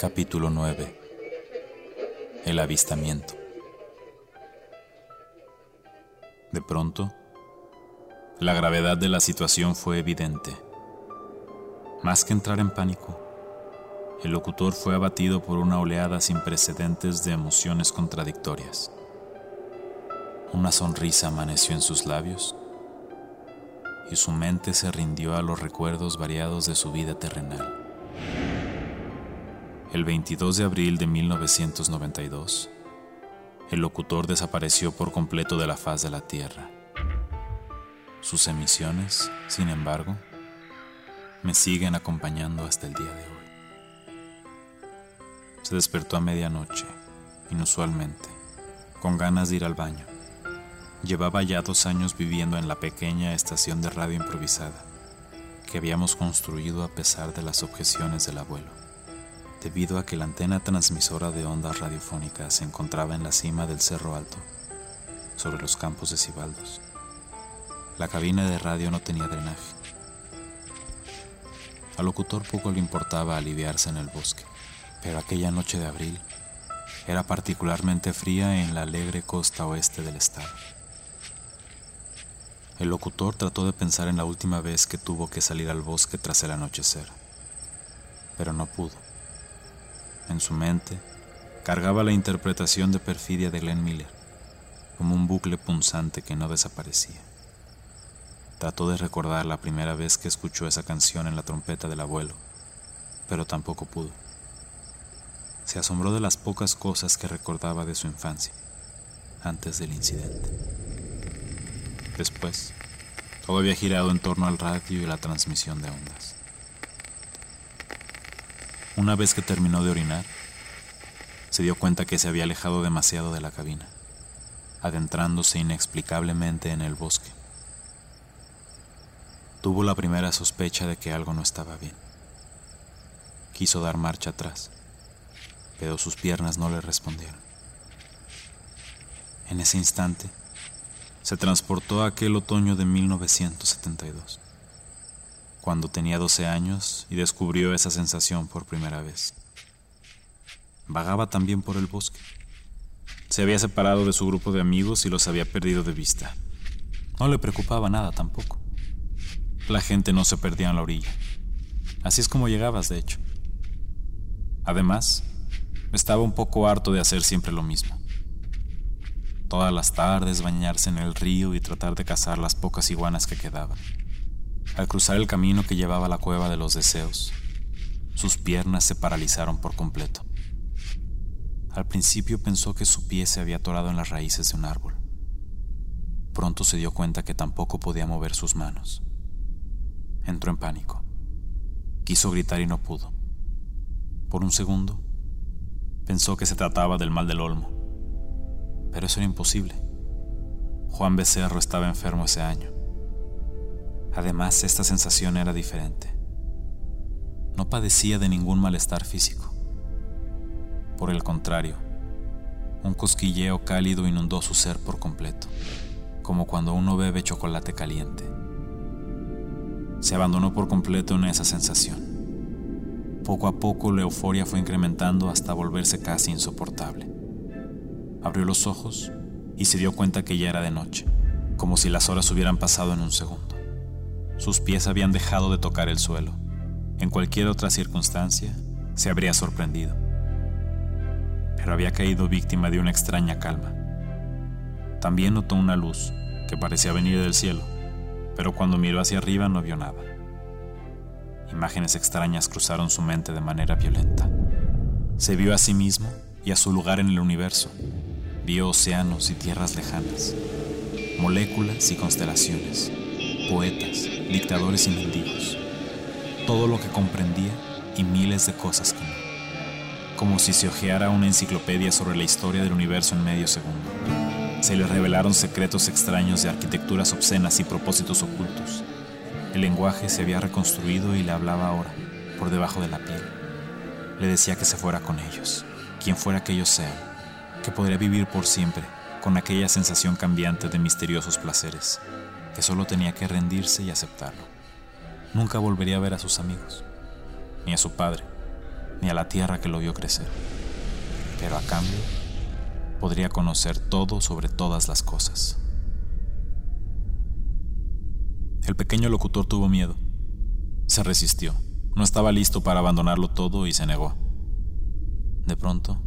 Capítulo 9 El avistamiento De pronto, la gravedad de la situación fue evidente. Más que entrar en pánico, el locutor fue abatido por una oleada sin precedentes de emociones contradictorias. Una sonrisa amaneció en sus labios y su mente se rindió a los recuerdos variados de su vida terrenal. El 22 de abril de 1992, el locutor desapareció por completo de la faz de la Tierra. Sus emisiones, sin embargo, me siguen acompañando hasta el día de hoy. Se despertó a medianoche, inusualmente, con ganas de ir al baño. Llevaba ya dos años viviendo en la pequeña estación de radio improvisada que habíamos construido a pesar de las objeciones del abuelo debido a que la antena transmisora de ondas radiofónicas se encontraba en la cima del Cerro Alto, sobre los campos de Cibaldos. La cabina de radio no tenía drenaje. Al locutor poco le importaba aliviarse en el bosque, pero aquella noche de abril era particularmente fría en la alegre costa oeste del estado. El locutor trató de pensar en la última vez que tuvo que salir al bosque tras el anochecer, pero no pudo. En su mente, cargaba la interpretación de perfidia de Glenn Miller, como un bucle punzante que no desaparecía. Trató de recordar la primera vez que escuchó esa canción en la trompeta del abuelo, pero tampoco pudo. Se asombró de las pocas cosas que recordaba de su infancia, antes del incidente. Después, todo había girado en torno al radio y la transmisión de ondas. Una vez que terminó de orinar, se dio cuenta que se había alejado demasiado de la cabina, adentrándose inexplicablemente en el bosque. Tuvo la primera sospecha de que algo no estaba bien. Quiso dar marcha atrás, pero sus piernas no le respondieron. En ese instante, se transportó a aquel otoño de 1972 cuando tenía 12 años y descubrió esa sensación por primera vez. Vagaba también por el bosque. Se había separado de su grupo de amigos y los había perdido de vista. No le preocupaba nada tampoco. La gente no se perdía en la orilla. Así es como llegabas, de hecho. Además, estaba un poco harto de hacer siempre lo mismo. Todas las tardes bañarse en el río y tratar de cazar las pocas iguanas que quedaban. Al cruzar el camino que llevaba a la cueva de los deseos, sus piernas se paralizaron por completo. Al principio pensó que su pie se había atorado en las raíces de un árbol. Pronto se dio cuenta que tampoco podía mover sus manos. Entró en pánico. Quiso gritar y no pudo. Por un segundo, pensó que se trataba del mal del olmo. Pero eso era imposible. Juan Becerro estaba enfermo ese año. Además, esta sensación era diferente. No padecía de ningún malestar físico. Por el contrario, un cosquilleo cálido inundó su ser por completo, como cuando uno bebe chocolate caliente. Se abandonó por completo en esa sensación. Poco a poco la euforia fue incrementando hasta volverse casi insoportable. Abrió los ojos y se dio cuenta que ya era de noche, como si las horas hubieran pasado en un segundo. Sus pies habían dejado de tocar el suelo. En cualquier otra circunstancia, se habría sorprendido. Pero había caído víctima de una extraña calma. También notó una luz que parecía venir del cielo, pero cuando miró hacia arriba no vio nada. Imágenes extrañas cruzaron su mente de manera violenta. Se vio a sí mismo y a su lugar en el universo. Vio océanos y tierras lejanas, moléculas y constelaciones poetas, dictadores y mendigos. Todo lo que comprendía y miles de cosas que no. Como si se hojeara una enciclopedia sobre la historia del universo en medio segundo. Se le revelaron secretos extraños de arquitecturas obscenas y propósitos ocultos. El lenguaje se había reconstruido y le hablaba ahora, por debajo de la piel. Le decía que se fuera con ellos, quien fuera que ellos sean, que podría vivir por siempre con aquella sensación cambiante de misteriosos placeres, que solo tenía que rendirse y aceptarlo. Nunca volvería a ver a sus amigos, ni a su padre, ni a la tierra que lo vio crecer, pero a cambio podría conocer todo sobre todas las cosas. El pequeño locutor tuvo miedo. Se resistió. No estaba listo para abandonarlo todo y se negó. De pronto,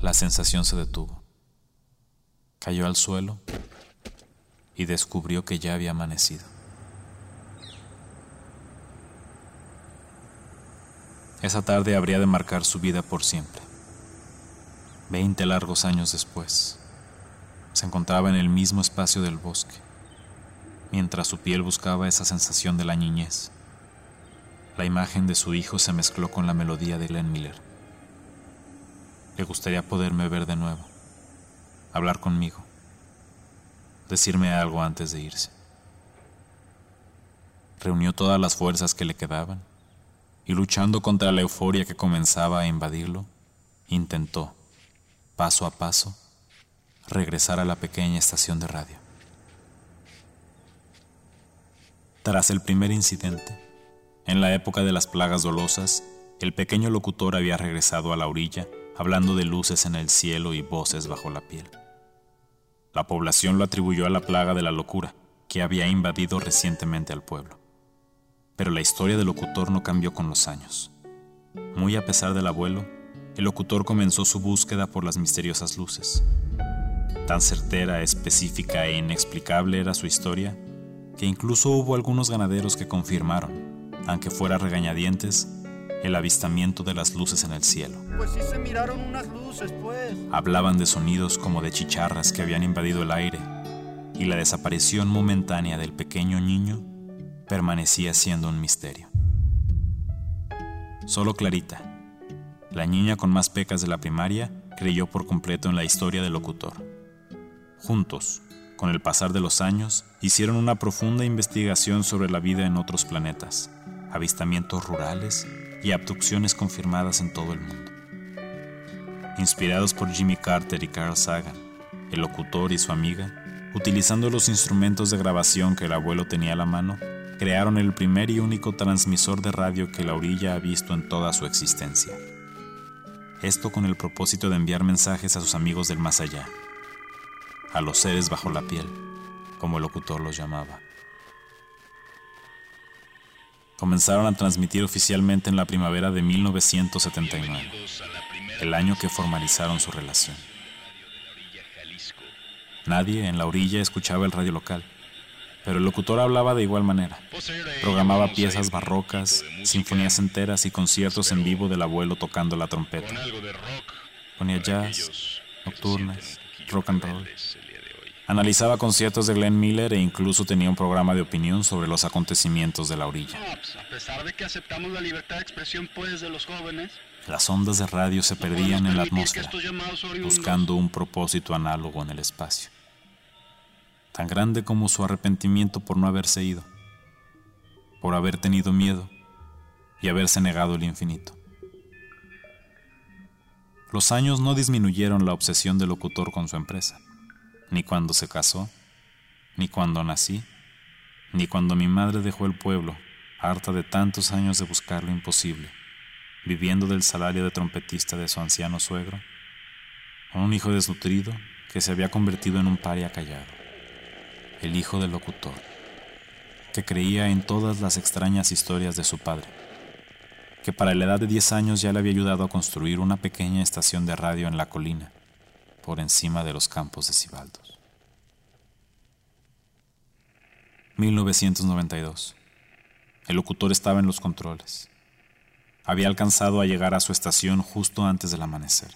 la sensación se detuvo. Cayó al suelo y descubrió que ya había amanecido. Esa tarde habría de marcar su vida por siempre. Veinte largos años después, se encontraba en el mismo espacio del bosque, mientras su piel buscaba esa sensación de la niñez. La imagen de su hijo se mezcló con la melodía de Glenn Miller. Le gustaría poderme ver de nuevo, hablar conmigo, decirme algo antes de irse. Reunió todas las fuerzas que le quedaban y luchando contra la euforia que comenzaba a invadirlo, intentó, paso a paso, regresar a la pequeña estación de radio. Tras el primer incidente, en la época de las plagas dolosas, el pequeño locutor había regresado a la orilla hablando de luces en el cielo y voces bajo la piel. La población lo atribuyó a la plaga de la locura que había invadido recientemente al pueblo pero la historia del locutor no cambió con los años. Muy a pesar del abuelo, el locutor comenzó su búsqueda por las misteriosas luces. Tan certera, específica e inexplicable era su historia, que incluso hubo algunos ganaderos que confirmaron, aunque fuera regañadientes, el avistamiento de las luces en el cielo. Pues sí se miraron unas luces, pues. Hablaban de sonidos como de chicharras que habían invadido el aire y la desaparición momentánea del pequeño niño permanecía siendo un misterio. Solo Clarita, la niña con más pecas de la primaria, creyó por completo en la historia del locutor. Juntos, con el pasar de los años, hicieron una profunda investigación sobre la vida en otros planetas, avistamientos rurales y abducciones confirmadas en todo el mundo. Inspirados por Jimmy Carter y Carl Sagan, el locutor y su amiga, utilizando los instrumentos de grabación que el abuelo tenía a la mano, crearon el primer y único transmisor de radio que la orilla ha visto en toda su existencia. Esto con el propósito de enviar mensajes a sus amigos del más allá, a los seres bajo la piel, como el locutor los llamaba. Comenzaron a transmitir oficialmente en la primavera de 1979, el año que formalizaron su relación. Nadie en la orilla escuchaba el radio local pero el locutor hablaba de igual manera. Programaba piezas barrocas, sinfonías enteras y conciertos en vivo del abuelo tocando la trompeta. Ponía jazz, nocturnas, rock and roll. Analizaba conciertos de Glenn Miller e incluso tenía un programa de opinión sobre los acontecimientos de la orilla. Pues, a pesar de que aceptamos la libertad de expresión pues de los jóvenes, las ondas de radio se perdían en la atmósfera, buscando un propósito análogo en el espacio tan grande como su arrepentimiento por no haberse ido, por haber tenido miedo y haberse negado el infinito. Los años no disminuyeron la obsesión del locutor con su empresa, ni cuando se casó, ni cuando nací, ni cuando mi madre dejó el pueblo, harta de tantos años de buscar lo imposible, viviendo del salario de trompetista de su anciano suegro, un hijo desnutrido que se había convertido en un paria callado el hijo del locutor, que creía en todas las extrañas historias de su padre, que para la edad de 10 años ya le había ayudado a construir una pequeña estación de radio en la colina, por encima de los campos de Cibaldos. 1992. El locutor estaba en los controles. Había alcanzado a llegar a su estación justo antes del amanecer.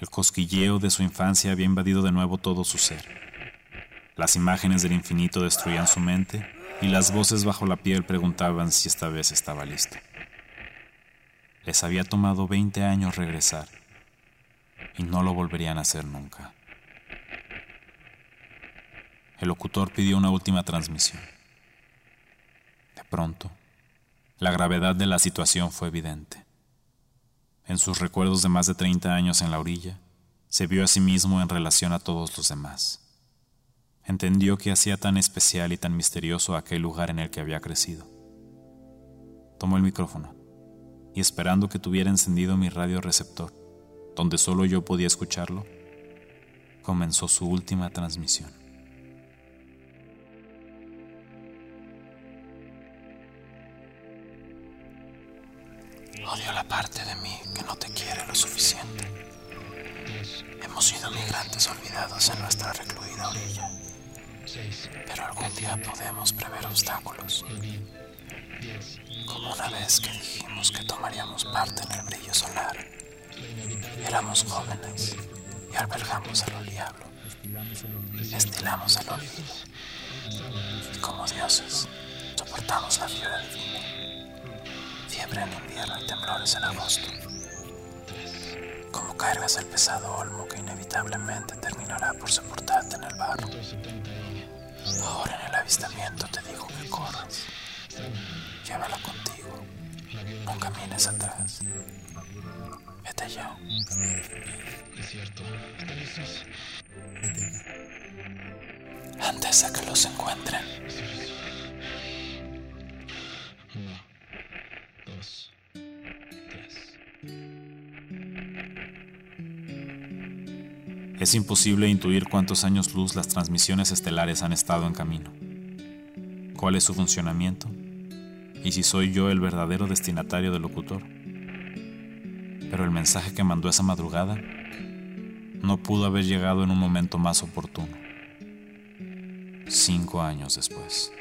El cosquilleo de su infancia había invadido de nuevo todo su ser las imágenes del infinito destruían su mente y las voces bajo la piel preguntaban si esta vez estaba listo. Les había tomado 20 años regresar y no lo volverían a hacer nunca. El locutor pidió una última transmisión. De pronto, la gravedad de la situación fue evidente. En sus recuerdos de más de 30 años en la orilla, se vio a sí mismo en relación a todos los demás entendió que hacía tan especial y tan misterioso aquel lugar en el que había crecido. Tomó el micrófono y esperando que tuviera encendido mi radio receptor, donde solo yo podía escucharlo, comenzó su última transmisión. Odio la parte de mí que no te quiere lo suficiente. Hemos sido migrantes olvidados en nuestra recluida orilla, pero algún día podemos prever obstáculos. Como una vez que dijimos que tomaríamos parte en el brillo solar, éramos jóvenes y albergamos al diablo, estilamos el olvido, y como dioses soportamos la fiebre divina, fiebre en invierno y temblores en agosto. Como cargas el pesado olmo que inevitablemente terminará por soportarte en el barro. Ahora en el avistamiento te digo que corras. Llévala contigo. No camines atrás. Ya. Es cierto. Antes de que los encuentren. Es imposible intuir cuántos años luz las transmisiones estelares han estado en camino. ¿Cuál es su funcionamiento? y si soy yo el verdadero destinatario del locutor. Pero el mensaje que mandó esa madrugada no pudo haber llegado en un momento más oportuno. Cinco años después.